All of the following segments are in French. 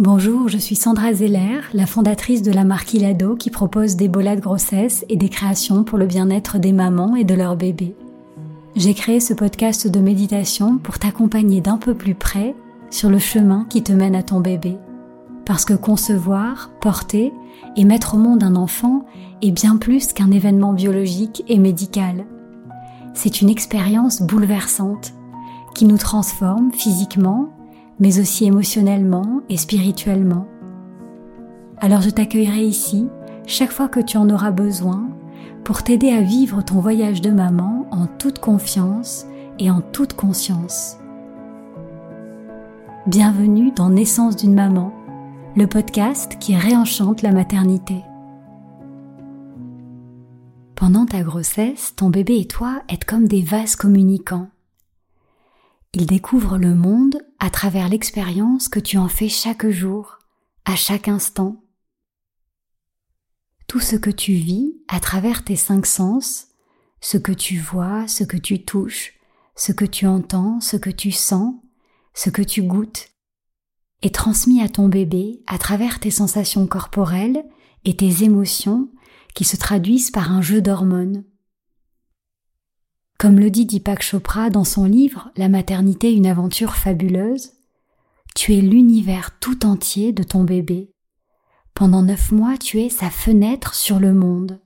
Bonjour, je suis Sandra Zeller, la fondatrice de la marque Ilado qui propose des bolas de grossesse et des créations pour le bien-être des mamans et de leurs bébés. J'ai créé ce podcast de méditation pour t'accompagner d'un peu plus près sur le chemin qui te mène à ton bébé. Parce que concevoir, porter et mettre au monde un enfant est bien plus qu'un événement biologique et médical. C'est une expérience bouleversante qui nous transforme physiquement, mais aussi émotionnellement et spirituellement. Alors je t'accueillerai ici chaque fois que tu en auras besoin pour t'aider à vivre ton voyage de maman en toute confiance et en toute conscience. Bienvenue dans Naissance d'une maman, le podcast qui réenchante la maternité. Pendant ta grossesse, ton bébé et toi êtes comme des vases communicants. Il découvre le monde à travers l'expérience que tu en fais chaque jour, à chaque instant. Tout ce que tu vis à travers tes cinq sens, ce que tu vois, ce que tu touches, ce que tu entends, ce que tu sens, ce que tu goûtes, est transmis à ton bébé à travers tes sensations corporelles et tes émotions qui se traduisent par un jeu d'hormones. Comme le dit Deepak Chopra dans son livre La maternité une aventure fabuleuse, tu es l'univers tout entier de ton bébé. Pendant neuf mois, tu es sa fenêtre sur le monde.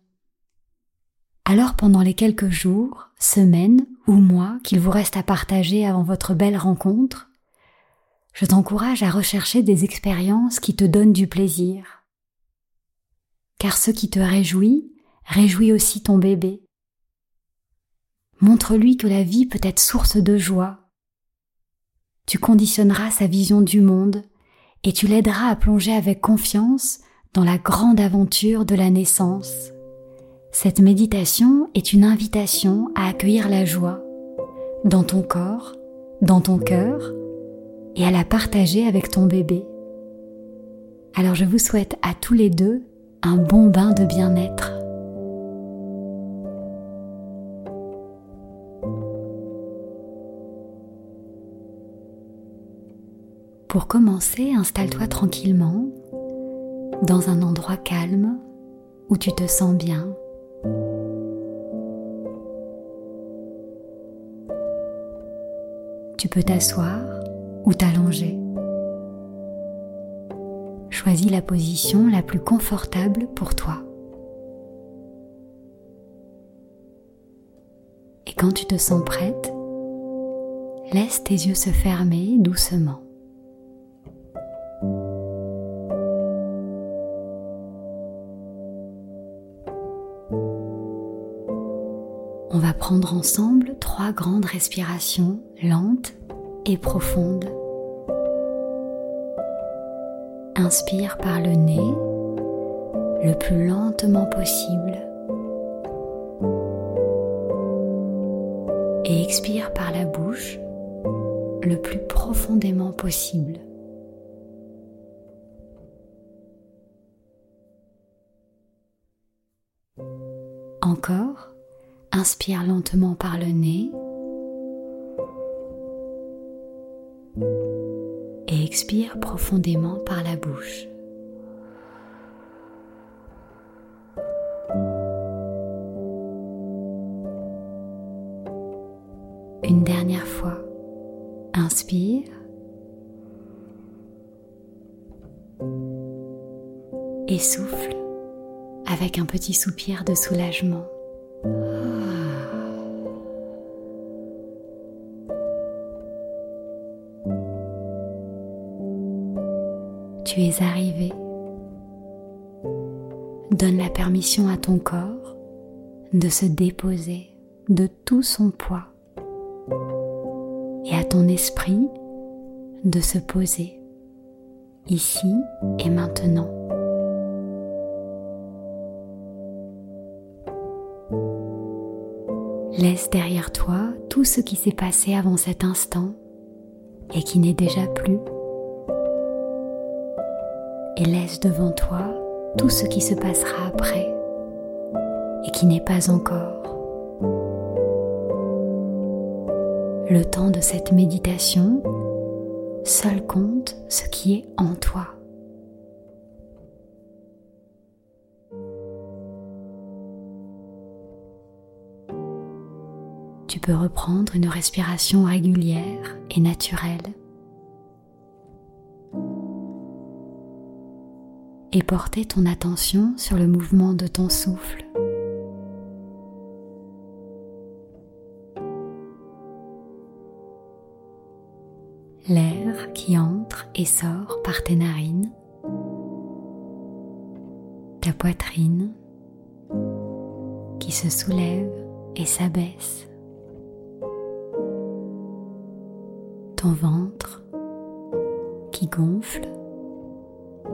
Alors pendant les quelques jours, semaines ou mois qu'il vous reste à partager avant votre belle rencontre, je t'encourage à rechercher des expériences qui te donnent du plaisir. Car ce qui te réjouit, réjouit aussi ton bébé. Montre-lui que la vie peut être source de joie. Tu conditionneras sa vision du monde et tu l'aideras à plonger avec confiance dans la grande aventure de la naissance. Cette méditation est une invitation à accueillir la joie dans ton corps, dans ton cœur, et à la partager avec ton bébé. Alors je vous souhaite à tous les deux un bon bain de bien-être. Pour commencer, installe-toi tranquillement dans un endroit calme où tu te sens bien. Tu peux t'asseoir ou t'allonger. Choisis la position la plus confortable pour toi. Et quand tu te sens prête, laisse tes yeux se fermer doucement. On va prendre ensemble trois grandes respirations lentes et profonde. Inspire par le nez le plus lentement possible et expire par la bouche le plus profondément possible. Encore, inspire lentement par le nez expire profondément par la bouche. Une dernière fois, inspire et souffle avec un petit soupir de soulagement. Tu es arrivé donne la permission à ton corps de se déposer de tout son poids et à ton esprit de se poser ici et maintenant. Laisse derrière toi tout ce qui s'est passé avant cet instant et qui n'est déjà plus. Et laisse devant toi tout ce qui se passera après et qui n'est pas encore. Le temps de cette méditation, seul compte ce qui est en toi. Tu peux reprendre une respiration régulière et naturelle et porter ton attention sur le mouvement de ton souffle. L'air qui entre et sort par tes narines, ta poitrine qui se soulève et s'abaisse, ton ventre qui gonfle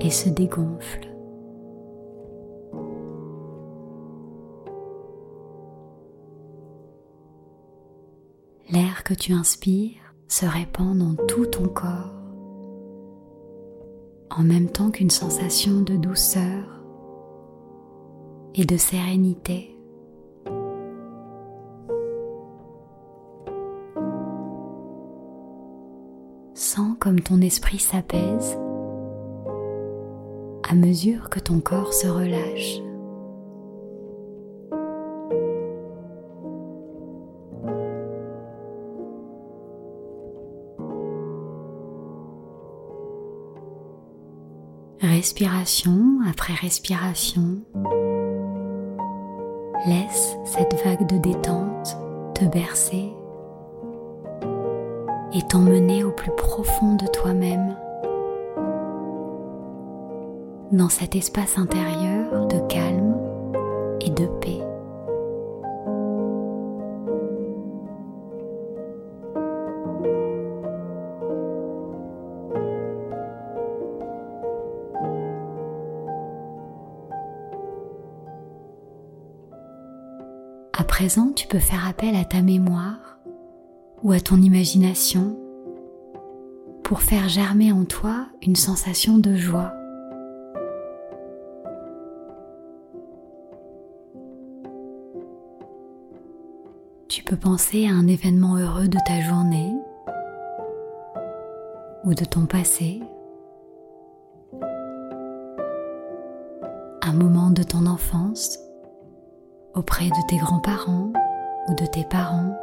et se dégonfle. L'air que tu inspires se répand dans tout ton corps, en même temps qu'une sensation de douceur et de sérénité. Sens comme ton esprit s'apaise à mesure que ton corps se relâche. Respiration après respiration, laisse cette vague de détente te bercer et t'emmener dans cet espace intérieur de calme et de paix. À présent, tu peux faire appel à ta mémoire ou à ton imagination pour faire germer en toi une sensation de joie peux penser à un événement heureux de ta journée ou de ton passé, un moment de ton enfance auprès de tes grands-parents ou de tes parents,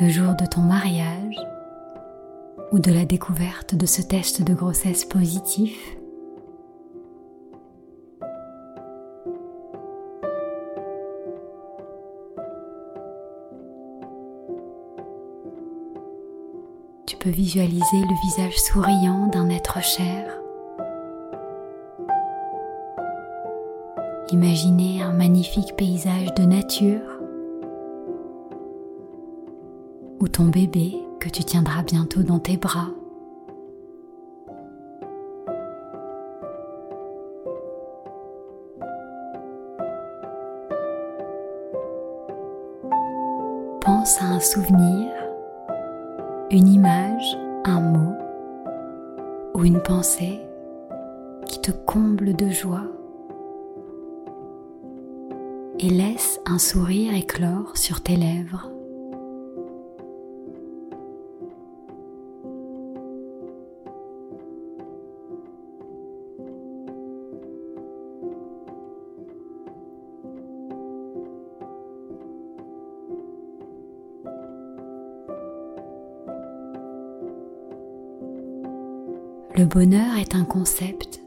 le jour de ton mariage ou de la découverte de ce test de grossesse positif. Visualiser le visage souriant d'un être cher. Imaginez un magnifique paysage de nature ou ton bébé que tu tiendras bientôt dans tes bras. Pense à un souvenir une image, un mot ou une pensée qui te comble de joie et laisse un sourire éclore sur tes lèvres. Bonheur est un concept,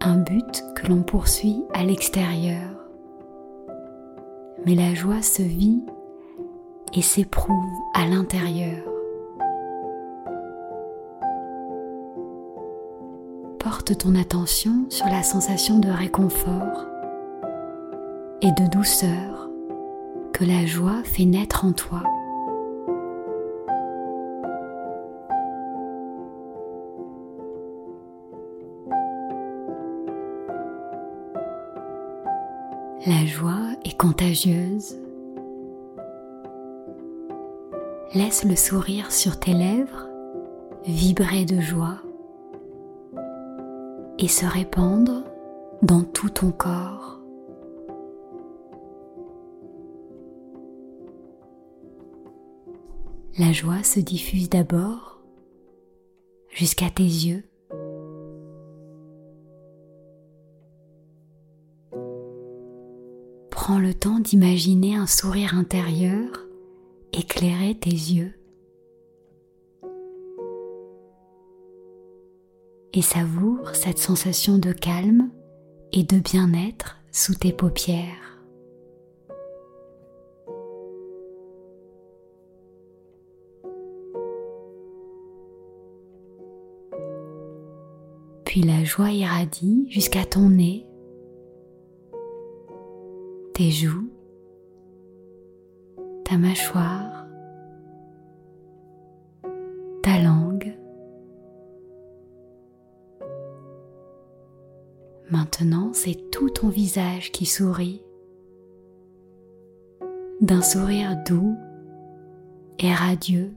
un but que l'on poursuit à l'extérieur. Mais la joie se vit et s'éprouve à l'intérieur. Porte ton attention sur la sensation de réconfort et de douceur que la joie fait naître en toi. La joie est contagieuse. Laisse le sourire sur tes lèvres vibrer de joie et se répandre dans tout ton corps. La joie se diffuse d'abord jusqu'à tes yeux. Prends le temps d'imaginer un sourire intérieur éclairer tes yeux. Et savoure cette sensation de calme et de bien-être sous tes paupières. Puis la joie irradie jusqu'à ton nez, tes joues, ta mâchoire, ta langue. Maintenant, c'est tout ton visage qui sourit, d'un sourire doux et radieux.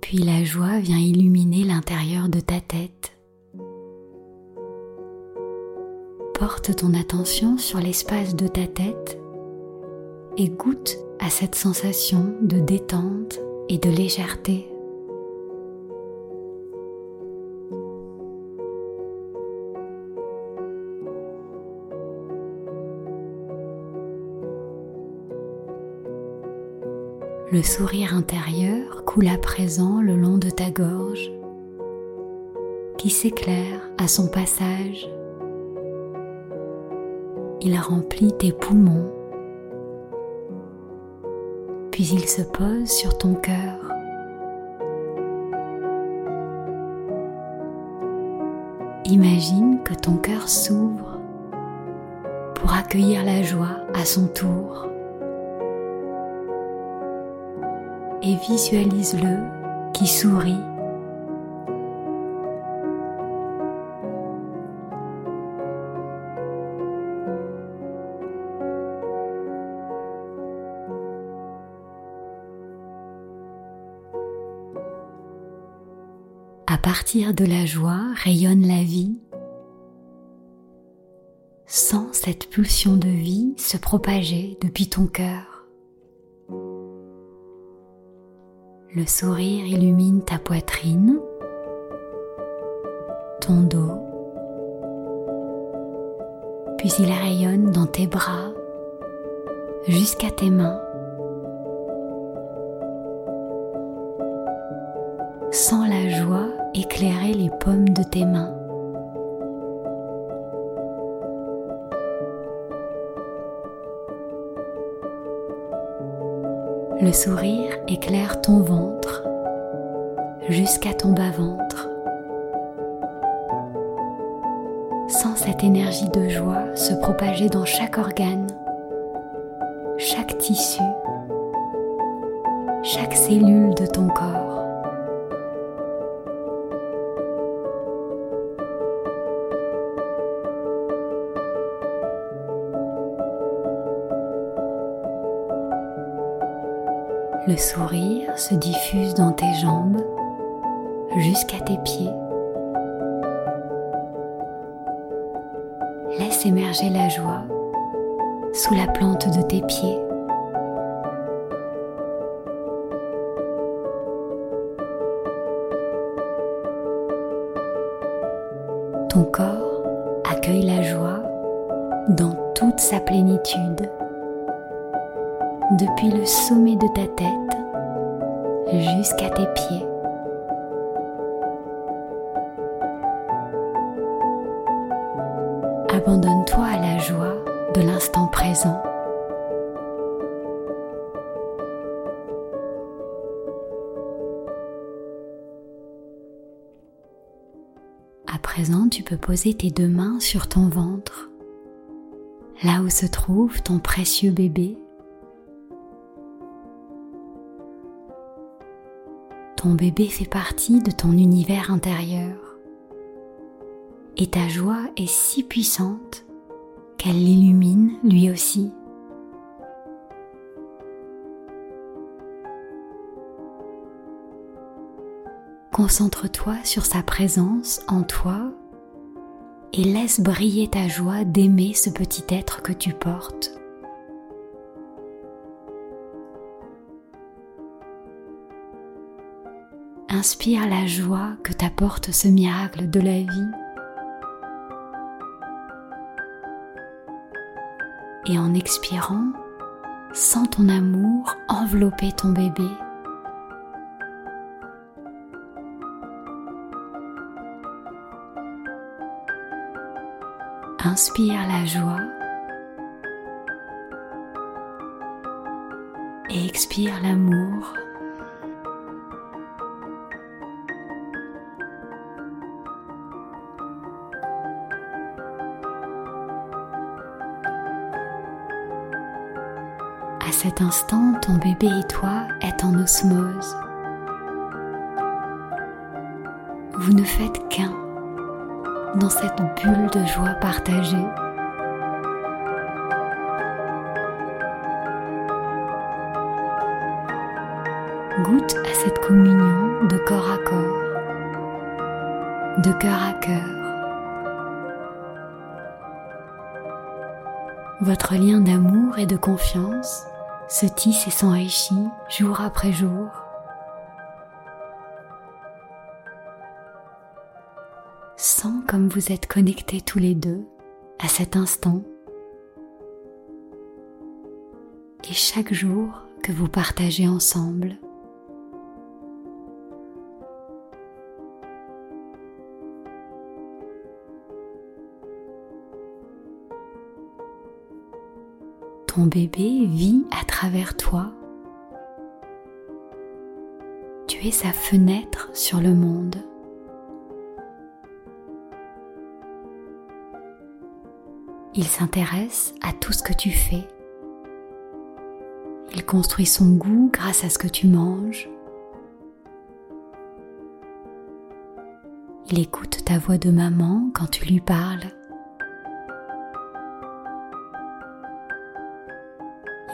Puis la joie vient illuminer de ta tête. Porte ton attention sur l'espace de ta tête et goûte à cette sensation de détente et de légèreté. Le sourire intérieur coule à présent le long de ta gorge s'éclaire à son passage. Il remplit tes poumons, puis il se pose sur ton cœur. Imagine que ton cœur s'ouvre pour accueillir la joie à son tour. Et visualise-le qui sourit À partir de la joie rayonne la vie. Sens cette pulsion de vie se propager depuis ton cœur. Le sourire illumine ta poitrine, ton dos, puis il rayonne dans tes bras jusqu'à tes mains. Éclairer les paumes de tes mains. Le sourire éclaire ton ventre jusqu'à ton bas-ventre. Sens cette énergie de joie se propager dans chaque organe, chaque tissu, chaque cellule de ton corps. Le sourire se diffuse dans tes jambes jusqu'à tes pieds. Laisse émerger la joie sous la plante de tes pieds. Ton corps accueille la joie dans toute sa plénitude depuis le sommet de ta tête jusqu'à tes pieds. Abandonne-toi à la joie de l'instant présent. À présent, tu peux poser tes deux mains sur ton ventre, là où se trouve ton précieux bébé Ton bébé fait partie de ton univers intérieur et ta joie est si puissante qu'elle l'illumine lui aussi. Concentre-toi sur sa présence en toi et laisse briller ta joie d'aimer ce petit être que tu portes. Inspire la joie que t'apporte ce miracle de la vie. Et en expirant, sens ton amour envelopper ton bébé. Inspire la joie et expire l'amour. Instant, ton bébé et toi êtes en osmose. Vous ne faites qu'un dans cette bulle de joie partagée. Goûte à cette communion de corps à corps, de cœur à cœur. Votre lien d'amour et de confiance se tisse et s'enrichit jour après jour Sens comme vous êtes connectés tous les deux à cet instant et chaque jour que vous partagez ensemble. Ton bébé vit à travers toi. Tu es sa fenêtre sur le monde. Il s'intéresse à tout ce que tu fais. Il construit son goût grâce à ce que tu manges. Il écoute ta voix de maman quand tu lui parles.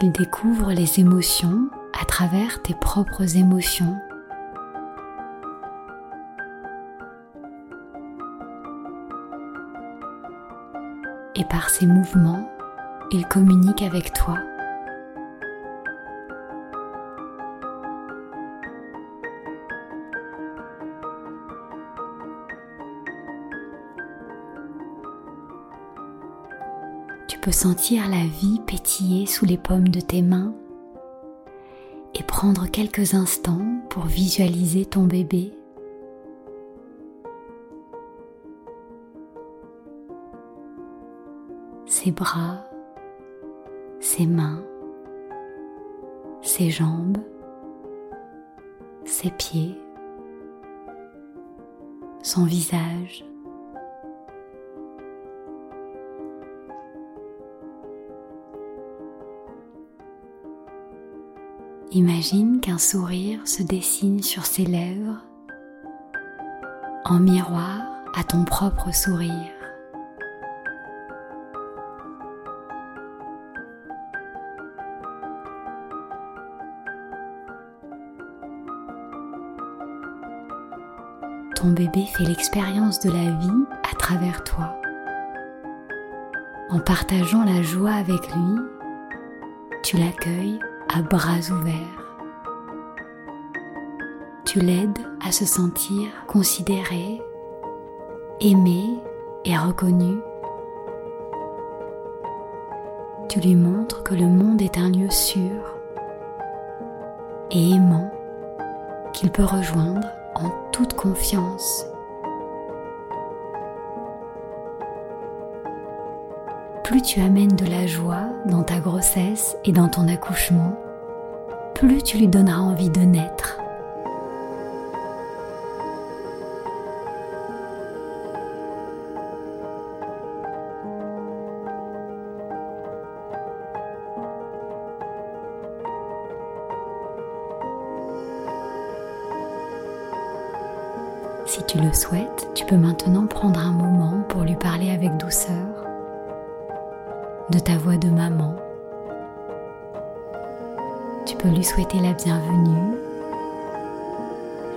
Il découvre les émotions à travers tes propres émotions. et par ses mouvements, il communique avec toi. Peux sentir la vie pétiller sous les paumes de tes mains et prendre quelques instants pour visualiser ton bébé ses bras, ses mains, ses jambes, ses pieds, son visage. Imagine qu'un sourire se dessine sur ses lèvres en miroir à ton propre sourire. ton bébé fait l'expérience de la vie à travers toi. En partageant la joie avec lui, tu l'accueilles à bras ouverts. Tu l'aides à se sentir considéré, aimé et reconnu. Tu lui montres que le monde est un lieu sûr et aimant qu'il peut rejoindre en toute confiance. plus tu amènes de la joie dans ta grossesse et dans ton accouchement, plus tu lui donneras envie de naître. Si tu le souhaites, tu peux maintenant prendre un moment pour lui parler avec douceur de ta voix de maman. Tu peux lui souhaiter la bienvenue,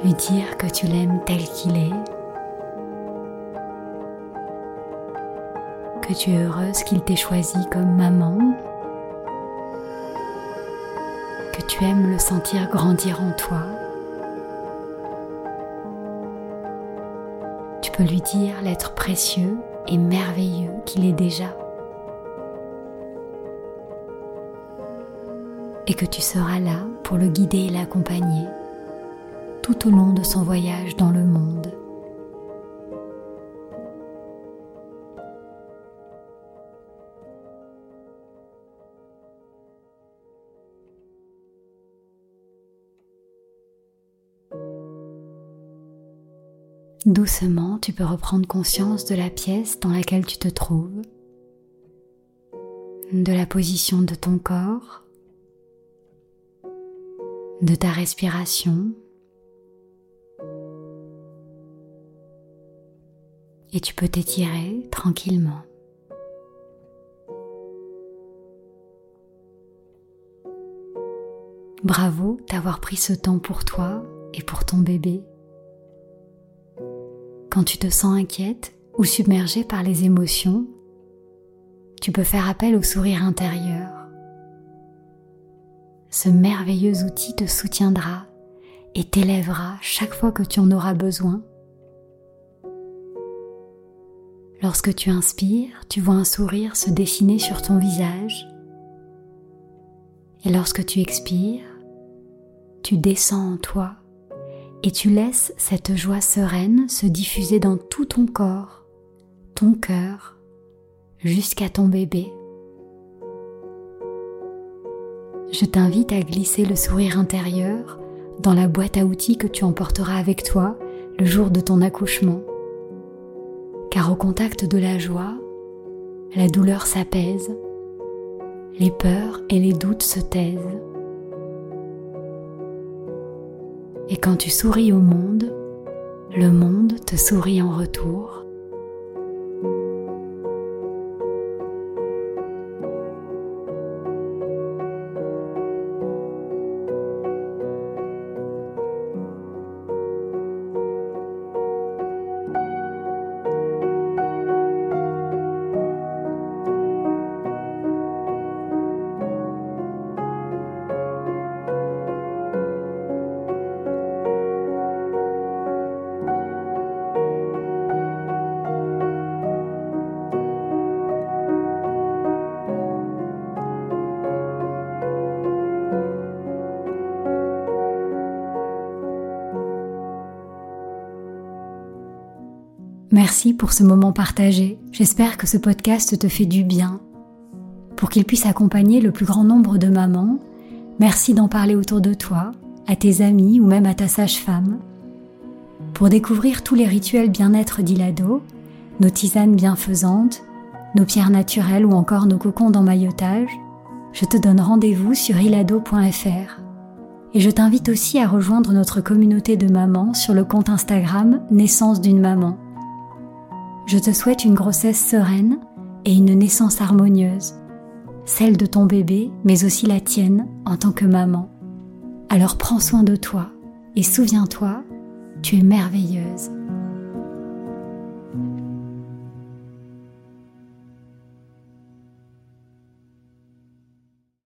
lui dire que tu l'aimes tel qu'il est, que tu es heureuse qu'il t'ait choisi comme maman, que tu aimes le sentir grandir en toi. Tu peux lui dire l'être précieux et merveilleux qu'il est déjà. Et que tu seras là pour le guider et l'accompagner tout au long de son voyage dans le monde. Doucement, tu peux reprendre conscience de la pièce dans laquelle tu te trouves, de la position de ton corps, de ta respiration. Et tu peux t'étirer tranquillement. Bravo d'avoir pris ce temps pour toi et pour ton bébé. Quand tu te sens inquiète ou submergée par les émotions, tu peux faire appel au sourire intérieur. Ce merveilleux outil te soutiendra et t'élèvera chaque fois que tu en auras besoin. Lorsque tu inspires, tu vois un sourire se dessiner sur ton visage. Et lorsque tu expires, tu descends en toi et tu laisses cette joie sereine se diffuser dans tout ton corps, ton cœur, jusqu'à ton bébé. Je t'invite à glisser le sourire intérieur dans la boîte à outils que tu emporteras avec toi le jour de ton accouchement. Car au contact de la joie, la douleur s'apaise, les peurs et les doutes se taisent. Et quand tu souris au monde, le monde te sourit en retour. Merci pour ce moment partagé. J'espère que ce podcast te fait du bien. Pour qu'il puisse accompagner le plus grand nombre de mamans, merci d'en parler autour de toi, à tes amis ou même à ta sage-femme. Pour découvrir tous les rituels bien-être d'Ilado, nos tisanes bienfaisantes, nos pierres naturelles ou encore nos cocons d'emmaillotage, je te donne rendez-vous sur ilado.fr. Et je t'invite aussi à rejoindre notre communauté de mamans sur le compte Instagram Naissance d'une maman. Je te souhaite une grossesse sereine et une naissance harmonieuse, celle de ton bébé, mais aussi la tienne en tant que maman. Alors prends soin de toi et souviens-toi, tu es merveilleuse.